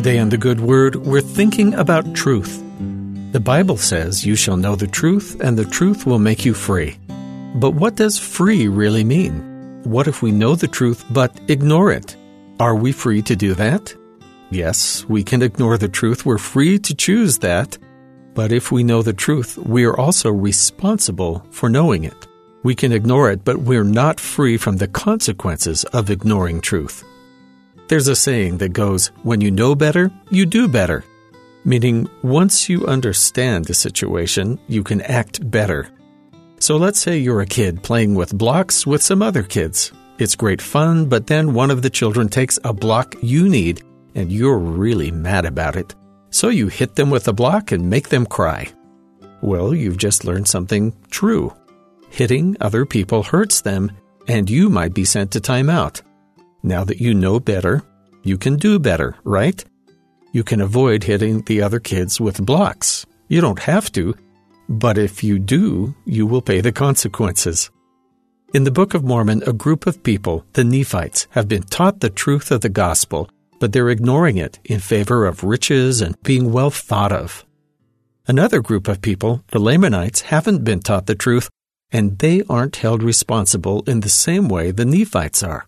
Today on The Good Word, we're thinking about truth. The Bible says you shall know the truth, and the truth will make you free. But what does free really mean? What if we know the truth but ignore it? Are we free to do that? Yes, we can ignore the truth. We're free to choose that. But if we know the truth, we are also responsible for knowing it. We can ignore it, but we're not free from the consequences of ignoring truth. There's a saying that goes, when you know better, you do better. Meaning, once you understand the situation, you can act better. So let's say you're a kid playing with blocks with some other kids. It's great fun, but then one of the children takes a block you need and you're really mad about it. So you hit them with a block and make them cry. Well, you've just learned something true. Hitting other people hurts them, and you might be sent to timeout. Now that you know better, you can do better, right? You can avoid hitting the other kids with blocks. You don't have to, but if you do, you will pay the consequences. In the Book of Mormon, a group of people, the Nephites, have been taught the truth of the gospel, but they're ignoring it in favor of riches and being well thought of. Another group of people, the Lamanites, haven't been taught the truth, and they aren't held responsible in the same way the Nephites are.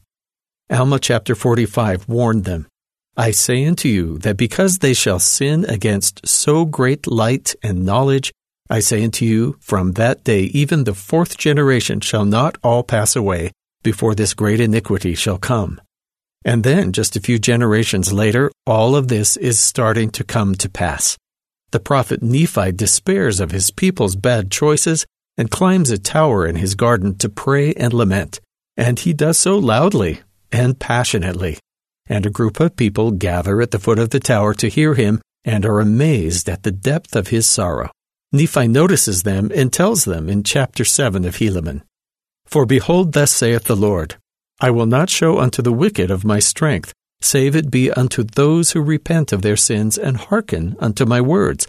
Alma chapter 45 warned them, I say unto you that because they shall sin against so great light and knowledge, I say unto you, from that day even the fourth generation shall not all pass away before this great iniquity shall come. And then, just a few generations later, all of this is starting to come to pass. The prophet Nephi despairs of his people's bad choices and climbs a tower in his garden to pray and lament. And he does so loudly and passionately. And a group of people gather at the foot of the tower to hear him and are amazed at the depth of his sorrow. Nephi notices them and tells them in chapter 7 of Helaman, For behold, thus saith the Lord, I will not show unto the wicked of my strength, save it be unto those who repent of their sins and hearken unto my words.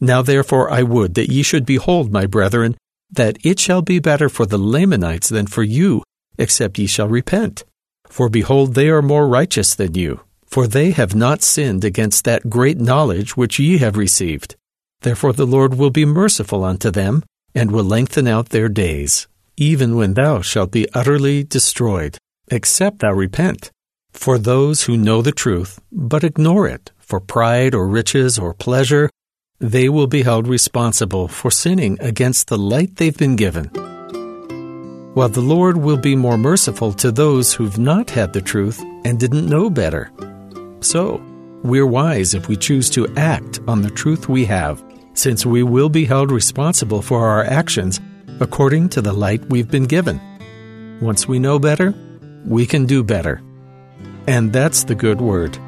Now therefore I would that ye should behold, my brethren, that it shall be better for the Lamanites than for you, except ye shall repent. For behold, they are more righteous than you, for they have not sinned against that great knowledge which ye have received. Therefore the Lord will be merciful unto them, and will lengthen out their days, even when thou shalt be utterly destroyed, except thou repent. For those who know the truth, but ignore it, for pride or riches or pleasure, they will be held responsible for sinning against the light they've been given while the Lord will be more merciful to those who've not had the truth and didn't know better. So, we're wise if we choose to act on the truth we have, since we will be held responsible for our actions according to the light we've been given. Once we know better, we can do better. And that's the good word.